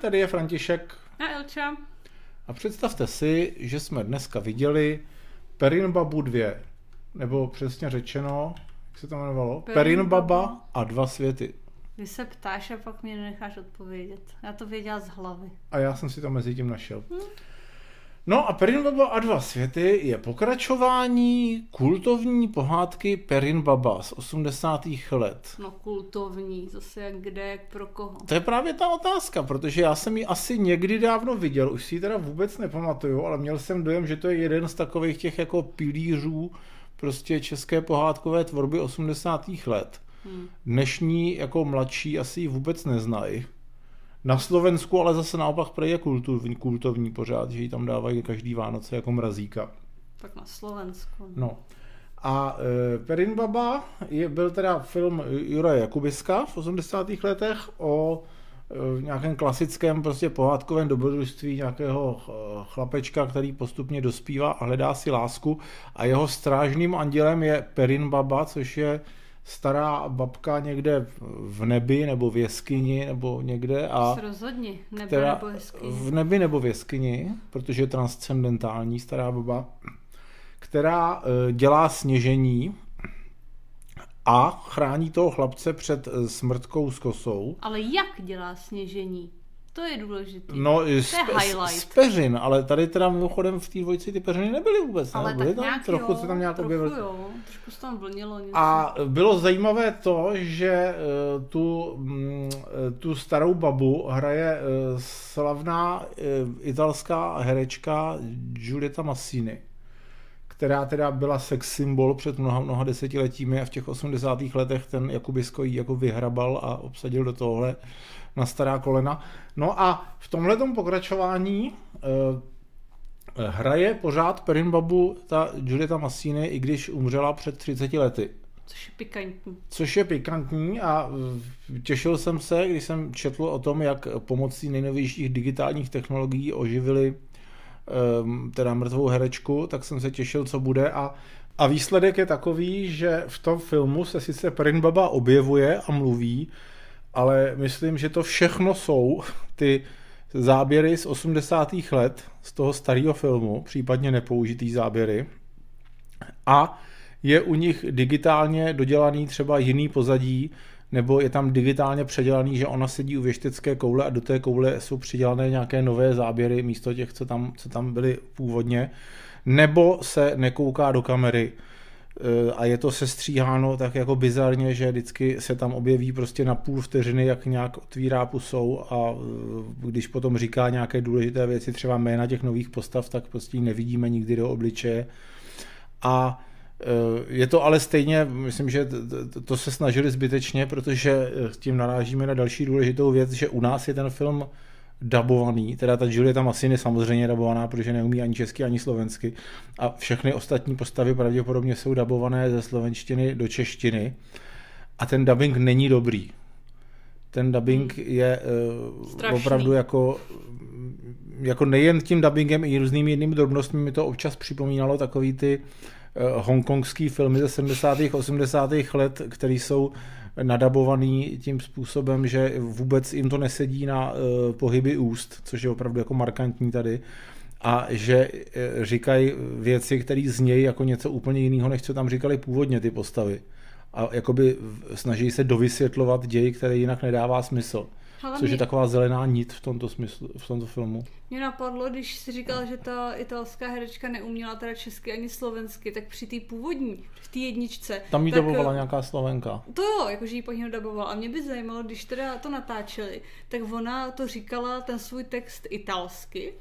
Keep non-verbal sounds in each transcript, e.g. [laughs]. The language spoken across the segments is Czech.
tady je František. A Elča. A představte si, že jsme dneska viděli Perin Babu 2, nebo přesně řečeno, jak se to jmenovalo? Perin Perin Baba Baba. a dva světy. Ty se ptáš a pak mě nenecháš odpovědět. Já to věděla z hlavy. A já jsem si to mezi tím našel. No a Perin Baba a dva světy je pokračování kultovní pohádky Perin Baba z 80. let. No kultovní, zase jak kde, jak pro koho. To je právě ta otázka, protože já jsem ji asi někdy dávno viděl, už si ji teda vůbec nepamatuju, ale měl jsem dojem, že to je jeden z takových těch jako pilířů prostě české pohádkové tvorby 80. let. Hmm. Dnešní jako mladší asi ji vůbec neznají. Na Slovensku ale zase naopak prej je kultovní, kultovní pořád, že ji tam dávají každý Vánoce jako mrazíka. Tak na Slovensku. No. A e, Perin Baba je, byl teda film Jura Jakubiska v 80. letech o e, nějakém klasickém prostě pohádkovém dobrodružství nějakého e, chlapečka, který postupně dospívá a hledá si lásku a jeho strážným andělem je Perin Baba, což je stará babka někde v nebi nebo v jeskyni nebo někde a. Rozhodně, nebe která nebo hezky. v nebi nebo v jeskyni, protože je transcendentální stará baba, která eh, dělá sněžení a chrání toho chlapce před eh, smrtkou s kosou. Ale jak dělá sněžení? To je důležité. No, z, to je z, highlight. z peřin, ale tady teda mimochodem v té dvojci ty peřiny nebyly vůbec. Ale ne? tak Byly tam? nějak trochu jo, se tam nějak trochu objevily. jo, trošku se tam vlnilo něco. A bylo zajímavé to, že eh, tu, mm, eh, tu starou babu hraje eh, slavná italská herečka Giulietta Massini, která teda byla sex symbol před mnoha, mnoha desetiletími a v těch 80. letech ten Jakubisko jí jako vyhrabal a obsadil do tohle na stará kolena. No a v tomhletom pokračování eh, hraje pořád Perin Babu ta Giulietta Massini, i když umřela před 30 lety. Což je pikantní. Což je pikantní a eh, těšil jsem se, když jsem četl o tom, jak pomocí nejnovějších digitálních technologií oživili teda mrtvou herečku, tak jsem se těšil, co bude a a výsledek je takový, že v tom filmu se sice Perin Baba objevuje a mluví, ale myslím, že to všechno jsou [laughs] ty záběry z 80. let z toho starého filmu, případně nepoužitý záběry. A je u nich digitálně dodělaný třeba jiný pozadí, nebo je tam digitálně předělaný, že ona sedí u věštecké koule a do té koule jsou přidělané nějaké nové záběry místo těch, co tam, co tam byly původně, nebo se nekouká do kamery e, a je to sestříháno tak jako bizarně, že vždycky se tam objeví prostě na půl vteřiny, jak nějak otvírá pusou a e, když potom říká nějaké důležité věci, třeba jména těch nových postav, tak prostě nevidíme nikdy do obličeje. A je to ale stejně, myslím, že to se snažili zbytečně, protože tím narážíme na další důležitou věc, že u nás je ten film dabovaný, teda ta Julieta Massini samozřejmě dabovaná, protože neumí ani česky, ani slovensky a všechny ostatní postavy pravděpodobně jsou dabované ze slovenštiny do češtiny a ten dubbing není dobrý. Ten dubbing hmm. je uh, opravdu jako jako nejen tím dubbingem i různými jinými drobnostmi mi to občas připomínalo takový ty uh, hongkongský filmy ze 70. 80. let, které jsou nadabovaný tím způsobem, že vůbec jim to nesedí na uh, pohyby úst, což je opravdu jako markantní tady a že uh, říkají věci, které znějí jako něco úplně jiného, než co tam říkali původně ty postavy. A jakoby snaží se dovysvětlovat děj, který jinak nedává smysl. Ale což mě... je taková zelená nit v tomto smyslu, v tomto filmu. Mě napadlo, když si říkal, že ta italská herečka neuměla teda česky ani slovensky, tak při té původní, v té jedničce. Tam jí tak, dabovala nějaká slovenka. To jo, jakože jí po dabovala. A mě by zajímalo, když teda to natáčeli, tak ona to říkala ten svůj text italsky.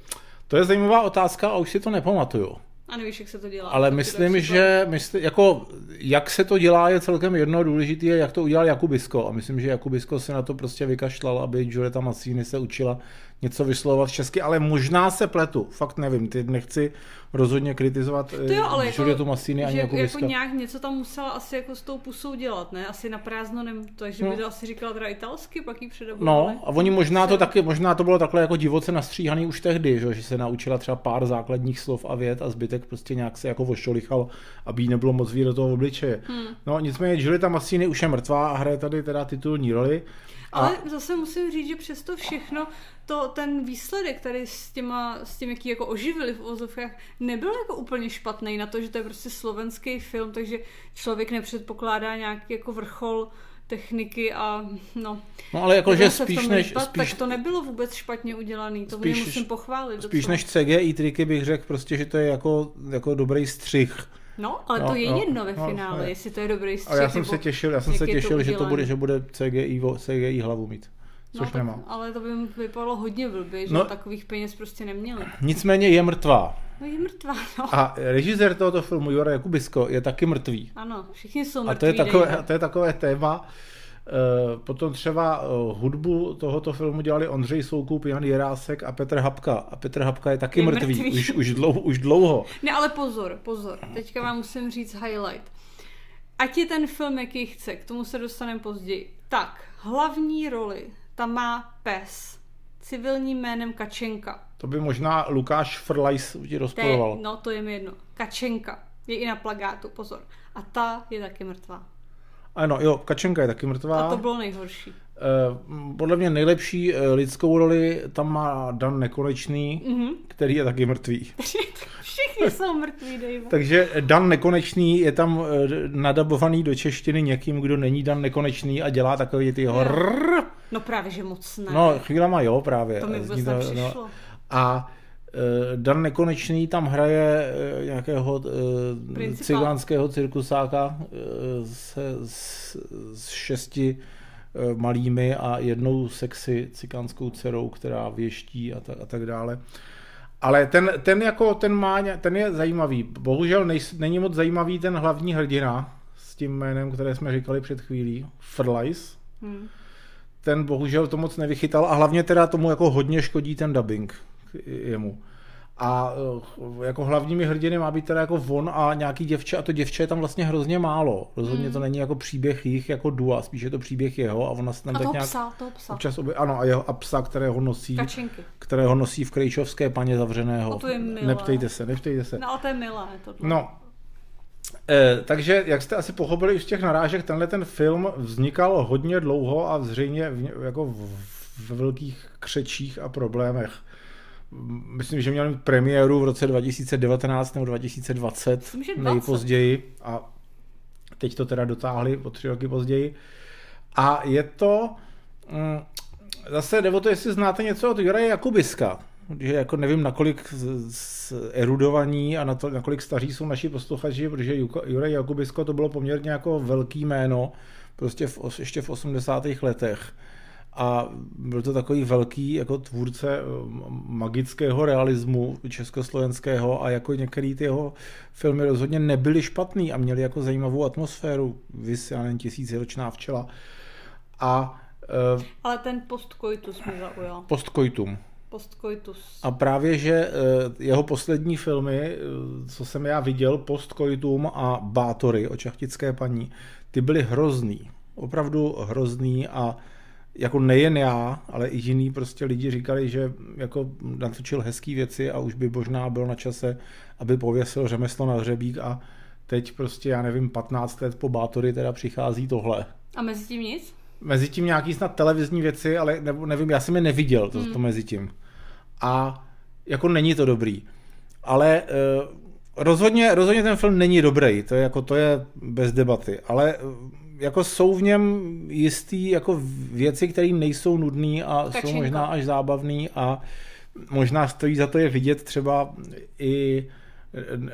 To je zajímavá otázka a už si to nepamatuju. A nevíš, jak se to dělá. Ale myslím, že mysl, jako, jak se to dělá, je celkem jedno. Důležité je, jak to udělal Jakubisko. A myslím, že Jakubisko se na to prostě vykašlal, aby Giulietta Massini se učila něco vyslovovat česky, ale možná se pletu. Fakt nevím, ty nechci rozhodně kritizovat to jo, ale Giuliettu jako, Massini ani že Jakubiska. Jako nějak něco tam musela asi jako s tou pusou dělat, ne? Asi na prázdno, nem, takže no. by to asi říkala teda italsky, pak jí předabovali. No a oni možná to taky, možná to bylo takhle jako divoce nastříhaný už tehdy, že, že se naučila třeba pár základních slov a vět a zbytek prostě nějak se jako vošolichal, aby jí nebylo moc vidět do toho obličeje. Hmm. No nicméně Giulietta Massini už je mrtvá a hraje tady teda titulní roli. Ale a... zase musím říct, že přesto všechno to, ten výsledek tady s, těma, s tím, jaký jako oživili v ozovkách, nebyl jako úplně špatný na to, že to je prostě slovenský film, takže člověk nepředpokládá nějaký jako vrchol techniky a no. No ale jakože spíš než... Lípat, spíš, tak to nebylo vůbec špatně udělaný, to spíš, mě musím pochválit. Spíš docela. než CGI triky bych řekl prostě, že to je jako, jako dobrý střih. No, ale no, to je no, jedno ve no, finále, no, jestli to je dobrý střih. A já jsem se těšil, já jsem se těšil, to že to bude, že bude CGI, CGI hlavu mít. Což no, nemám. Ale to by vypadalo hodně blbě, že no, takových peněz prostě neměli. Nicméně je mrtvá. No je mrtvá, no. A režisér tohoto filmu, Jura Jakubisko, je taky mrtvý. Ano, všichni jsou mrtví. A to je takové, to je takové téma. Eh, potom třeba eh, hudbu tohoto filmu dělali Ondřej Soukup, Jan Jirásek a Petr Hapka. A Petr Hapka je taky je mrtvý, mrtvý. Už, už, dlouho, už dlouho. Ne, ale pozor, pozor. Teďka vám musím říct highlight. Ať je ten film, jaký chce, k tomu se dostaneme později. Tak, hlavní roli tam má pes civilním jménem Kačenka. To by možná Lukáš Frlajs ti rozporoval. no, to je mi jedno. Kačenka. Je i na plagátu, pozor. A ta je taky mrtvá. Ano, jo, Kačenka je taky mrtvá. A to bylo nejhorší. Uh, podle mě nejlepší uh, lidskou roli tam má Dan Nekonečný, mm-hmm. který je taky mrtvý. [laughs] Všichni jsou mrtví, Dave. Takže Dan Nekonečný je tam uh, nadabovaný do češtiny někým, kdo není Dan Nekonečný a dělá takový ty jeho No právě, že moc ne. No chvílema jo právě. To mi vůbec to, no. A Eh, Dan Nekonečný tam hraje eh, nějakého eh, cigánského cirkusáka se, s, s šesti malými a jednou sexy cikánskou dcerou, která věští a, tak, a tak dále. Ale ten, ten, jako, ten, má, ten je zajímavý. Bohužel nej, není moc zajímavý ten hlavní hrdina s tím jménem, které jsme říkali před chvílí, Frlajs. Hmm. Ten bohužel to moc nevychytal a hlavně teda tomu jako hodně škodí ten dubbing jemu. A eh, jako hlavními hrdiny má být teda jako on a nějaký děvče a to děvče je tam vlastně hrozně málo. Rozhodně mm. to není jako příběh jich jako Dua, spíš je to příběh jeho a ona se tam a tak nějak... psa, toho psa. Občas obě, ano, a, jeho, a psa, kterého nosí, Kačinky. kterého nosí v Krejčovské paně zavřeného. O to je milé. Neptejte se, neptejte se. No, ale to je milé. Tohle. No, Eh, takže, jak jste asi pochopili už z těch narážek, tenhle ten film vznikal hodně dlouho a zřejmě v, jako v, v velkých křečích a problémech myslím, že měl mít premiéru v roce 2019 nebo 2020 myslím, nejpozději a teď to teda dotáhli o tři roky později. A je to, mm, zase jde o to, jestli znáte něco od Juraje Jakubiska, že jako nevím, nakolik erudovaní a na to, nakolik staří jsou naši posluchači, protože Juraj Jakubisko to bylo poměrně jako velký jméno, prostě v, ještě v 80. letech a byl to takový velký jako tvůrce eh, magického realismu československého a jako některé ty jeho filmy rozhodně nebyly špatný a měly jako zajímavou atmosféru, vys, já nevím, tisíciročná včela. A, uh, Ale ten postkoitus mi zaujal. Postkoitum. Postkoitus. A právě, že uh, jeho poslední filmy, uh, co jsem já viděl, Postkoitum a Bátory o čachtické paní, ty byly hrozný. Opravdu hrozný a jako nejen já, ale i jiní prostě lidi říkali, že jako natočil hezký věci a už by možná byl na čase, aby pověsil řemeslo na hřebík a teď prostě, já nevím, 15 let po Bátory teda přichází tohle. A mezi tím nic? Mezi tím nějaký snad televizní věci, ale nevím, já jsem je neviděl, to, hmm. to mezi tím. A jako není to dobrý. Ale uh, rozhodně, rozhodně ten film není dobrý, to je jako to je bez debaty, ale jako jsou v něm jistý jako věci, které nejsou nudné a Kačenko. jsou možná až zábavné a možná stojí za to je vidět třeba i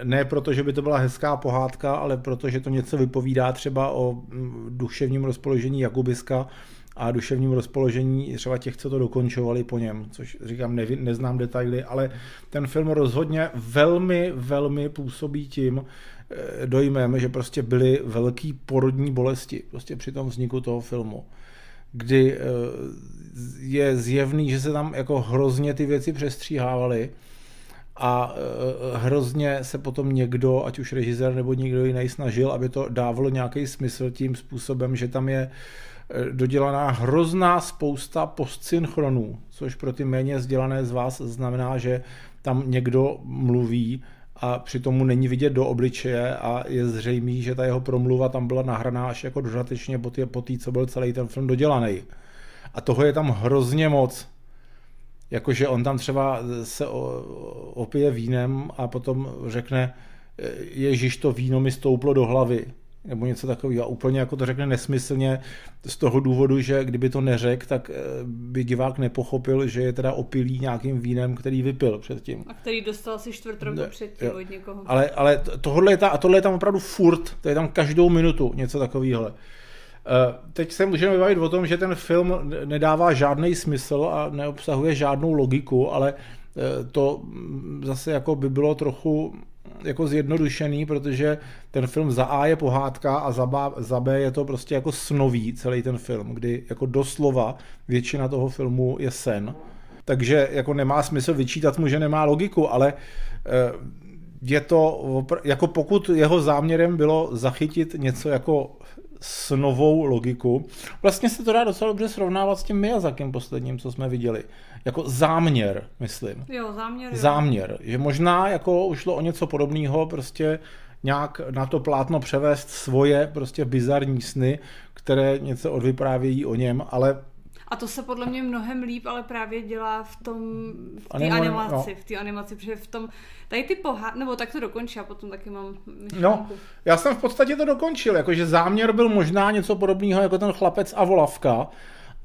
ne proto, že by to byla hezká pohádka, ale proto, že to něco vypovídá třeba o duševním rozpoložení Jakubiska a duševním rozpoložení třeba těch, co to dokončovali po něm, což říkám, nevi, neznám detaily, ale ten film rozhodně velmi, velmi působí tím, dojmem, že prostě byly velký porodní bolesti prostě při tom vzniku toho filmu, kdy eh, je zjevný, že se tam jako hrozně ty věci přestříhávaly a eh, hrozně se potom někdo, ať už režisér nebo někdo jiný snažil, aby to dávalo nějaký smysl tím způsobem, že tam je dodělaná hrozná spousta postsynchronů, což pro ty méně vzdělané z vás znamená, že tam někdo mluví a přitom mu není vidět do obličeje a je zřejmý, že ta jeho promluva tam byla nahraná až jako dodatečně po té, co byl celý ten film dodělaný. A toho je tam hrozně moc. Jakože on tam třeba se opije vínem a potom řekne, Ježíš, to víno mi stouplo do hlavy nebo něco takového. A úplně jako to řekne nesmyslně z toho důvodu, že kdyby to neřekl, tak eh, by divák nepochopil, že je teda opilý nějakým vínem, který vypil předtím. A který dostal si čtvrt roku ne, předtím od někoho. Ale, ale tohle je ta, a tohle je tam opravdu furt, to je tam každou minutu něco takového. Eh, teď se můžeme bavit o tom, že ten film nedává žádný smysl a neobsahuje žádnou logiku, ale eh, to mm, zase jako by bylo trochu jako zjednodušený, protože ten film za A je pohádka a za B, za B je to prostě jako snový celý ten film, kdy jako doslova většina toho filmu je sen. Takže jako nemá smysl vyčítat mu, že nemá logiku, ale eh, je to, jako pokud jeho záměrem bylo zachytit něco jako s novou logiku. Vlastně se to dá docela dobře srovnávat s tím Miyazakem posledním, co jsme viděli. Jako záměr, myslím. Jo, záměr. Jo. Záměr. Že možná jako ušlo o něco podobného, prostě nějak na to plátno převést svoje prostě bizarní sny, které něco odvyprávějí o něm, ale a to se podle mě mnohem líp, ale právě dělá v tom, v té animaci, no. v té animaci, protože v tom, tady ty pohá, nebo tak to dokončí, a potom taky mám myšlenku. No, já jsem v podstatě to dokončil, jakože záměr byl možná něco podobného jako ten chlapec a volavka,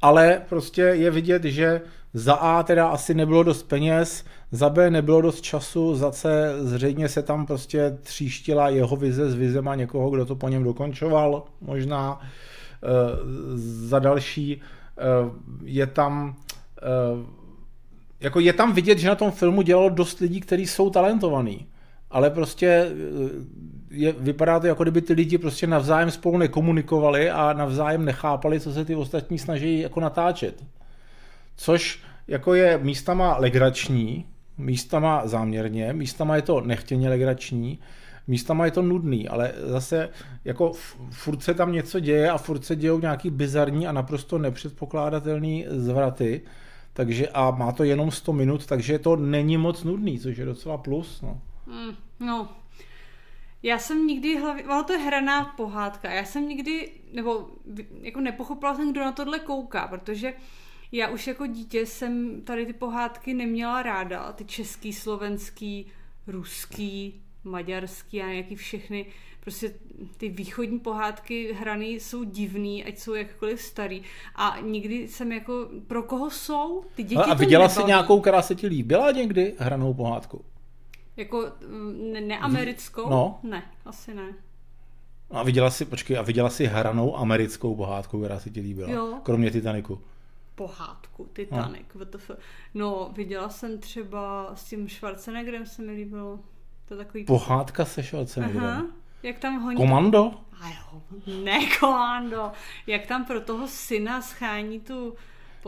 ale prostě je vidět, že za A teda asi nebylo dost peněz, za B nebylo dost času, za C zřejmě se tam prostě tříštila jeho vize s vizema někoho, kdo to po něm dokončoval možná. E, za další Eh, je tam eh, jako je tam vidět, že na tom filmu dělalo dost lidí, kteří jsou talentovaní. Ale prostě eh, je, vypadá to, jako kdyby ty lidi prostě navzájem spolu nekomunikovali a navzájem nechápali, co se ty ostatní snaží jako natáčet. Což jako je místama legrační, místama záměrně, místama je to nechtěně legrační, místama je to nudný, ale zase jako furt se tam něco děje a furt se dějou nějaký bizarní a naprosto nepředpokládatelný zvraty, takže a má to jenom 100 minut, takže to není moc nudný, což je docela plus. No. Mm, no. Já jsem nikdy, hlavě, to je hraná pohádka, já jsem nikdy, nebo jako nepochopila jsem, kdo na tohle kouká, protože já už jako dítě jsem tady ty pohádky neměla ráda, ty český, slovenský, ruský, maďarský a nějaký všechny, prostě ty východní pohádky hraný jsou divný, ať jsou jakkoliv starý. A nikdy jsem jako, pro koho jsou? Ty děti A viděla jsi nějakou, která se ti líbila někdy hranou pohádku? Jako mm, ne, neamerickou? No. Ne, asi ne. A viděla si, počkej, a viděla si hranou americkou pohádku, která se ti líbila? Jo. Kromě Titaniku. Pohádku, Titanic, no. WTF. No, viděla jsem třeba s tím Schwarzeneggerem se mi líbilo. To takový... Pohádka se Schwarzeneggerem. Aha. Jak tam honí... Komando? Ajo, ne komando. Jak tam pro toho syna schání tu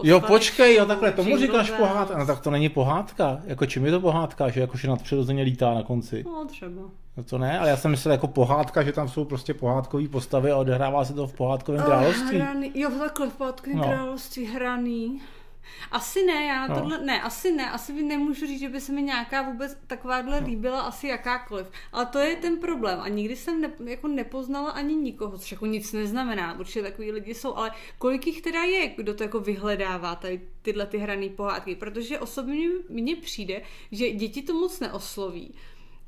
Jo, počkej, jo, takhle, tomu říkáš pohádka. No tak to není pohádka. Jako čím je to pohádka, že jakože nadpřirozeně lítá na konci? No třeba. No to ne, ale já jsem myslel jako pohádka, že tam jsou prostě pohádkové postavy a odehrává se to v pohádkovém oh, království. Hraný, jo, takhle v pohádkovém no. království hraný. Asi ne, já na no. tohle, ne, asi ne, asi by nemůžu říct, že by se mi nějaká vůbec takováhle no. líbila, asi jakákoliv. Ale to je ten problém a nikdy jsem ne, jako nepoznala ani nikoho, což jako nic neznamená, určitě takový lidi jsou, ale kolik jich teda je, kdo to jako vyhledává, tady tyhle ty hrané pohádky, protože osobně mně přijde, že děti to moc neosloví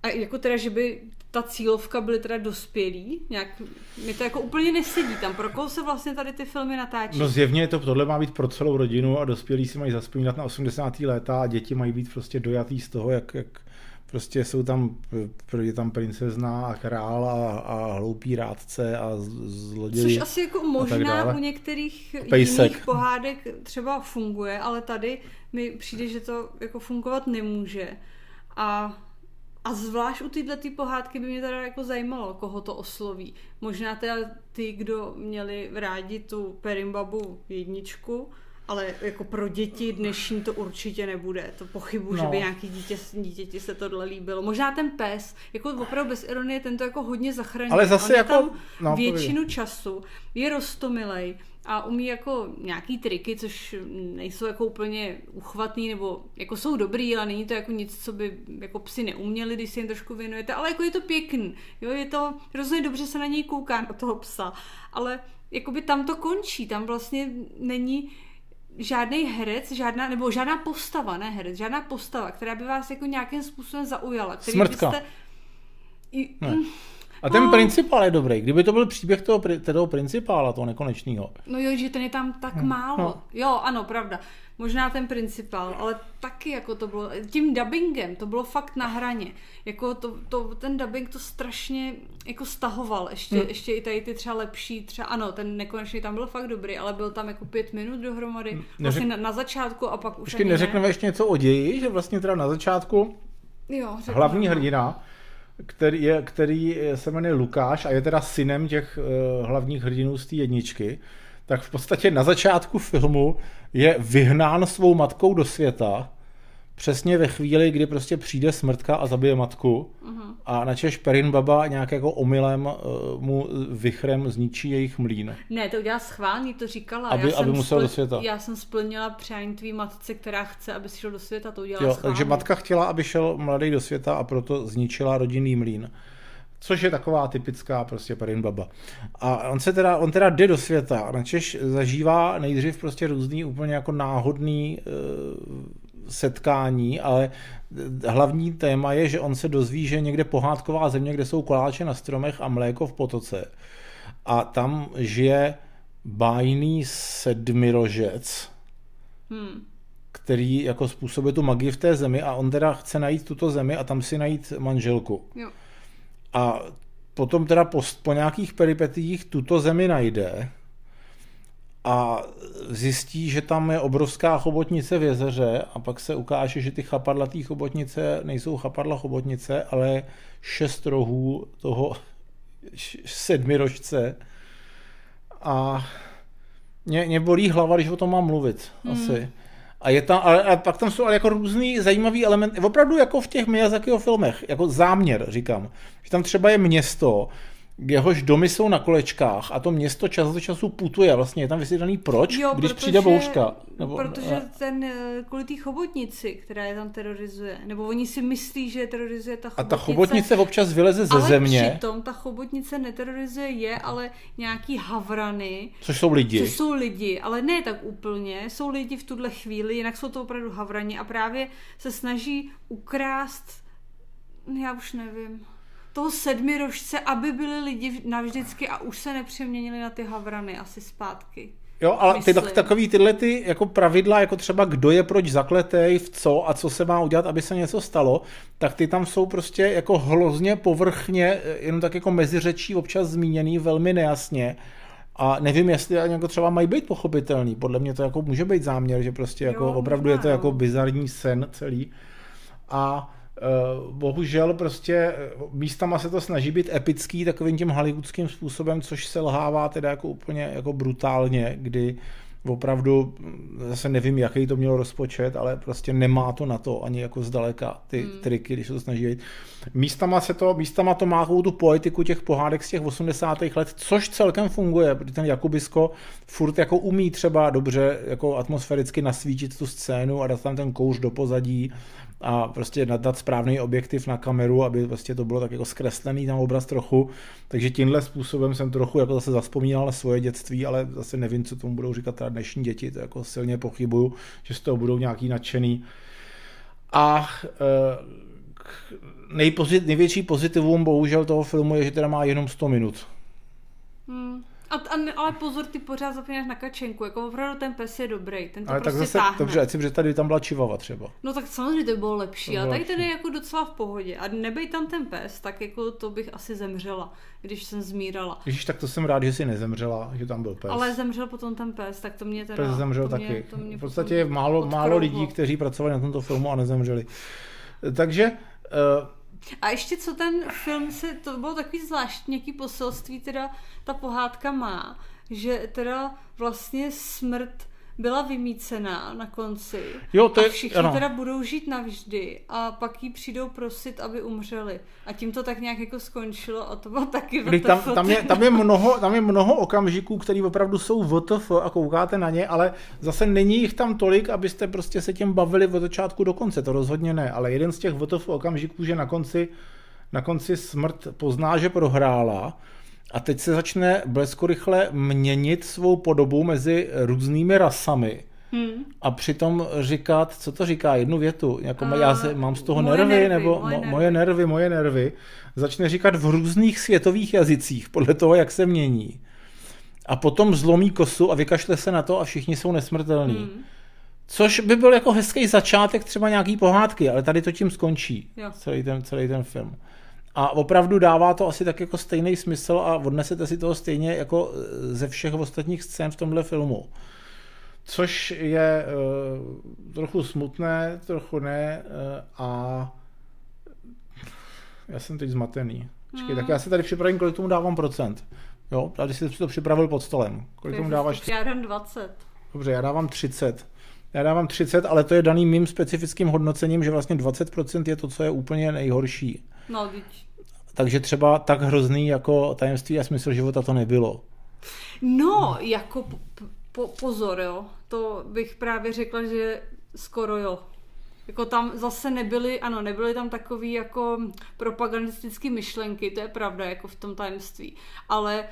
a jako teda, že by ta cílovka byly teda dospělí, nějak, mi to jako úplně nesedí tam. Pro koho se vlastně tady ty filmy natáčí? No zjevně to, tohle má být pro celou rodinu a dospělí si mají zaspomínat na 80. léta a děti mají být prostě dojatý z toho, jak, jak prostě jsou tam, je tam princezna a král a, a hloupý rádce a zloději. Což asi jako možná u některých Pejsek. jiných pohádek třeba funguje, ale tady mi přijde, že to jako fungovat nemůže. A a zvlášť u tyhle ty pohádky by mě teda jako zajímalo, koho to osloví. Možná teda ty, kdo měli rádi tu Perimbabu jedničku, ale jako pro děti dnešní to určitě nebude. To pochybu, no. že by nějaký dítě, dítěti se tohle líbilo. Možná ten pes, jako opravdu bez ironie, ten to jako hodně zachraňuje. Ale zase On jako... Tam no, většinu povědě. času je rostomilej a umí jako nějaký triky, což nejsou jako úplně uchvatný, nebo jako jsou dobrý, ale není to jako nic, co by jako psi neuměli, když si jen trošku věnujete, ale jako je to pěkný, jo, je to hrozně dobře se na něj kouká, na toho psa, ale jakoby tam to končí, tam vlastně není žádný herec, žádná, nebo žádná postava, ne herec, žádná postava, která by vás jako nějakým způsobem zaujala. Který Smrtka. Byste... I, ne. A ten no. principál je dobrý. Kdyby to byl příběh toho, toho principála, toho nekonečného. No jo, že ten je tam tak hmm. málo. No. Jo, ano, pravda. Možná ten principál, ale taky jako to bylo, tím dubbingem, to bylo fakt na hraně. Jako to, to, ten dubbing to strašně jako stahoval, ještě, hmm. ještě i tady ty třeba lepší, třeba ano, ten nekonečný tam byl fakt dobrý, ale byl tam jako pět minut dohromady, vlastně Neřek... na, na začátku a pak už Ještě neřekneme ne. ještě něco o ději, že vlastně teda na začátku jo, hlavní hrdina, který, je, který se jmenuje Lukáš a je teda synem těch uh, hlavních hrdinů z té jedničky, tak v podstatě na začátku filmu je vyhnán svou matkou do světa, přesně ve chvíli, kdy prostě přijde smrtka a zabije matku uh-huh. a načež Perin Baba nějak jako omylem uh, mu vychrem zničí jejich mlín. Ne, to udělá schválně, to říkala. Aby, já aby jsem musel spl- do světa. Já jsem splnila přání tvý matce, která chce, aby šel do světa, to udělala jo, Takže matka chtěla, aby šel mladý do světa a proto zničila rodinný mlín. Což je taková typická prostě Perin Baba. A on se teda, on teda jde do světa a načež zažívá nejdřív prostě různý úplně jako náhodný uh, setkání, ale hlavní téma je, že on se dozví, že někde pohádková země, kde jsou koláče na stromech a mléko v potoce. A tam žije bájný sedmirožec, hmm. který jako způsobuje tu magii v té zemi a on teda chce najít tuto zemi a tam si najít manželku. Jo. A potom teda po, po nějakých peripetích tuto zemi najde a zjistí, že tam je obrovská chobotnice v jezeře a pak se ukáže, že ty chapadlatý chobotnice nejsou chapadla chobotnice, ale šest rohů toho [laughs] sedmirožce a mě, mě bolí hlava, když o tom mám mluvit, hmm. asi. A, je tam, ale, a pak tam jsou ale jako různý zajímavý elementy, opravdu jako v těch Miyazakiho filmech, jako záměr, říkám. Že tam třeba je město, jehož domy jsou na kolečkách a to město čas od času putuje. Vlastně je tam vysvětlený proč, jo, když protože, přijde bouřka. Nebo, protože ten, eh, kvůli té chobotnici, která je tam terorizuje, nebo oni si myslí, že terorizuje ta chobotnice. A ta chobotnice občas vyleze ze ale země. Ale přitom ta chobotnice neterorizuje je, ale nějaký havrany. Což jsou lidi. Což jsou lidi, ale ne tak úplně. Jsou lidi v tuhle chvíli, jinak jsou to opravdu havrani a právě se snaží ukrást já už nevím toho sedmirožce, aby byli lidi navždycky a už se nepřeměnili na ty havrany asi zpátky. Jo, ale ty, tak, takový tyhle ty jako pravidla, jako třeba kdo je proč zakletej, v co a co se má udělat, aby se něco stalo, tak ty tam jsou prostě jako hrozně povrchně, jenom tak jako meziřečí občas zmíněný velmi nejasně. A nevím, jestli jako třeba mají být pochopitelný. Podle mě to jako může být záměr, že prostě jako jo, opravdu je to jako bizarní sen celý. A Eh, bohužel prostě eh, místama se to snaží být epický takovým tím hollywoodským způsobem, což se lhává teda jako úplně jako brutálně, kdy opravdu hm, zase nevím, jaký to mělo rozpočet, ale prostě nemá to na to ani jako zdaleka ty hmm. triky, když se to snaží být. Místama, se to, místama to má tu poetiku těch pohádek z těch 80. let, což celkem funguje, protože ten Jakubisko furt jako umí třeba dobře jako atmosféricky nasvítit tu scénu a dát tam ten kouř do pozadí a prostě nadat správný objektiv na kameru, aby prostě to bylo tak jako zkreslený tam obraz trochu. Takže tímhle způsobem jsem trochu jako zase zaspomínal na svoje dětství, ale zase nevím, co tomu budou říkat teda dnešní děti, to jako silně pochybuju, že z toho budou nějaký nadšený. A e, nejpozit, největší pozitivum bohužel toho filmu je, že teda má jenom 100 minut. Hmm. A, a, ale pozor, ty pořád zapomínáš na kačenku, jako opravdu ten pes je dobrý, ten to ale prostě tak zase, táhne. Dobře, ať si tady tam byla čivava třeba. No tak samozřejmě to by bylo lepší, to ale tady ten je jako docela v pohodě. A nebej tam ten pes, tak jako to bych asi zemřela, když jsem zmírala. Ježíš, tak to jsem rád, že jsi nezemřela, že tam byl pes. Ale zemřel potom ten pes, tak to mě teda... Pes zemřel to mě, taky. To mě v podstatě je málo, málo lidí, kteří pracovali na tomto filmu a nezemřeli. Takže uh, a ještě co ten film se, to bylo takový zvláštní, jaký poselství teda ta pohádka má, že teda vlastně smrt byla vymícená na konci jo, to je, a všichni ano. teda budou žít navždy a pak jí přijdou prosit, aby umřeli. A tím to tak nějak jako skončilo a to bylo taky tam, tam, je, tam, je mnoho, tam je mnoho okamžiků, které opravdu jsou VTF a koukáte na ně, ale zase není jich tam tolik, abyste prostě se tím bavili od začátku do konce, to rozhodně ne, ale jeden z těch VTF okamžiků, že na konci, na konci smrt pozná, že prohrála, a teď se začne bleskorychle měnit svou podobu mezi různými rasami. Hmm. a přitom říkat, co to říká, jednu větu, jako A, já se, mám z toho moje nervy, nervy, nebo moje mo, nervy. moje nervy, moje nervy, začne říkat v různých světových jazycích, podle toho, jak se mění. A potom zlomí kosu a vykašle se na to a všichni jsou nesmrtelní. Hmm. Což by byl jako hezký začátek třeba nějaký pohádky, ale tady to tím skončí, Jo. celý ten, celý ten film. A opravdu dává to asi tak jako stejný smysl a odnesete si toho stejně jako eh, ze všech ostatních scén v tomhle filmu. Což je uh, trochu smutné, trochu ne uh, a já jsem teď zmatený. Počkej, tak já si tady připravím, kolik tomu dávám procent. Jo, tady si to připravil pod stolem. Kolik tomu dáváš? Já dám 20. Dobře, já dávám 30. Já dávám 30, ale to je daný mým specifickým hodnocením, že vlastně 20% je to, co je úplně nejhorší. No, teď. Takže třeba tak hrozný jako tajemství a smysl života to nebylo. No, jako po, po, pozor, jo. To bych právě řekla, že skoro jo. Jako tam zase nebyly, ano, nebyly tam takový jako propagandistické myšlenky, to je pravda, jako v tom tajemství. Ale mm,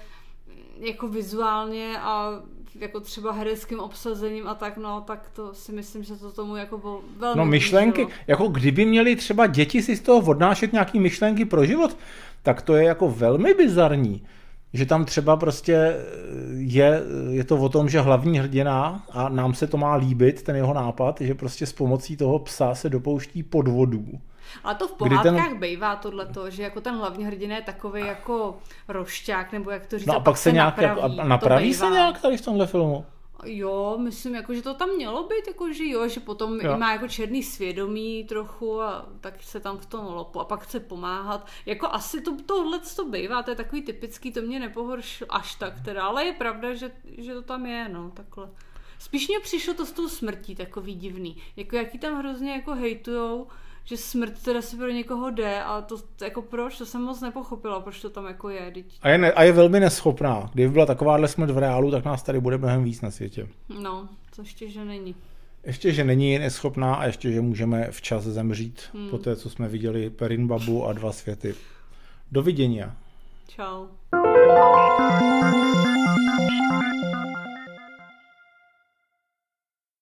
jako vizuálně a jako třeba hereckým obsazením a tak, no, tak to si myslím, že to tomu jako bylo velmi No myšlenky, blížilo. jako kdyby měli třeba děti si z toho odnášet nějaký myšlenky pro život, tak to je jako velmi bizarní. Že tam třeba prostě je, je to o tom, že hlavní hrdina, a nám se to má líbit, ten jeho nápad, že prostě s pomocí toho psa se dopouští podvodů. Ale to v pohádkách ten... bývá tohleto, že jako ten hlavní hrdina je takový jako rošťák, nebo jak to říct, No a pak se nějak, napraví. jako, a To napraví se nějak tady v tomhle filmu? Jo, myslím, jako, že to tam mělo být, jako, že jo, že potom Jo. jo. má jako černý svědomí trochu a tak se tam v tom lopu a pak chce pomáhat. Jako asi to, tohle to bývá, to je takový typický, to mě nepohoršilo až tak teda, ale je pravda, že, že to tam je, no, takhle. Spíš mě přišlo to s tou smrtí takový divný, jako jaký tam hrozně jako hejtujou, že smrt teda se pro někoho jde a to jako proč, to jsem moc nepochopila, proč to tam jako je, teď, A je, ne, a je velmi neschopná. Kdyby byla takováhle smrt v reálu, tak nás tady bude mnohem víc na světě. no, to ještě, že není. Ještě, že není neschopná a ještě, že můžeme včas zemřít hmm. po té, co jsme viděli Perin Babu a dva světy. Dovidění. You.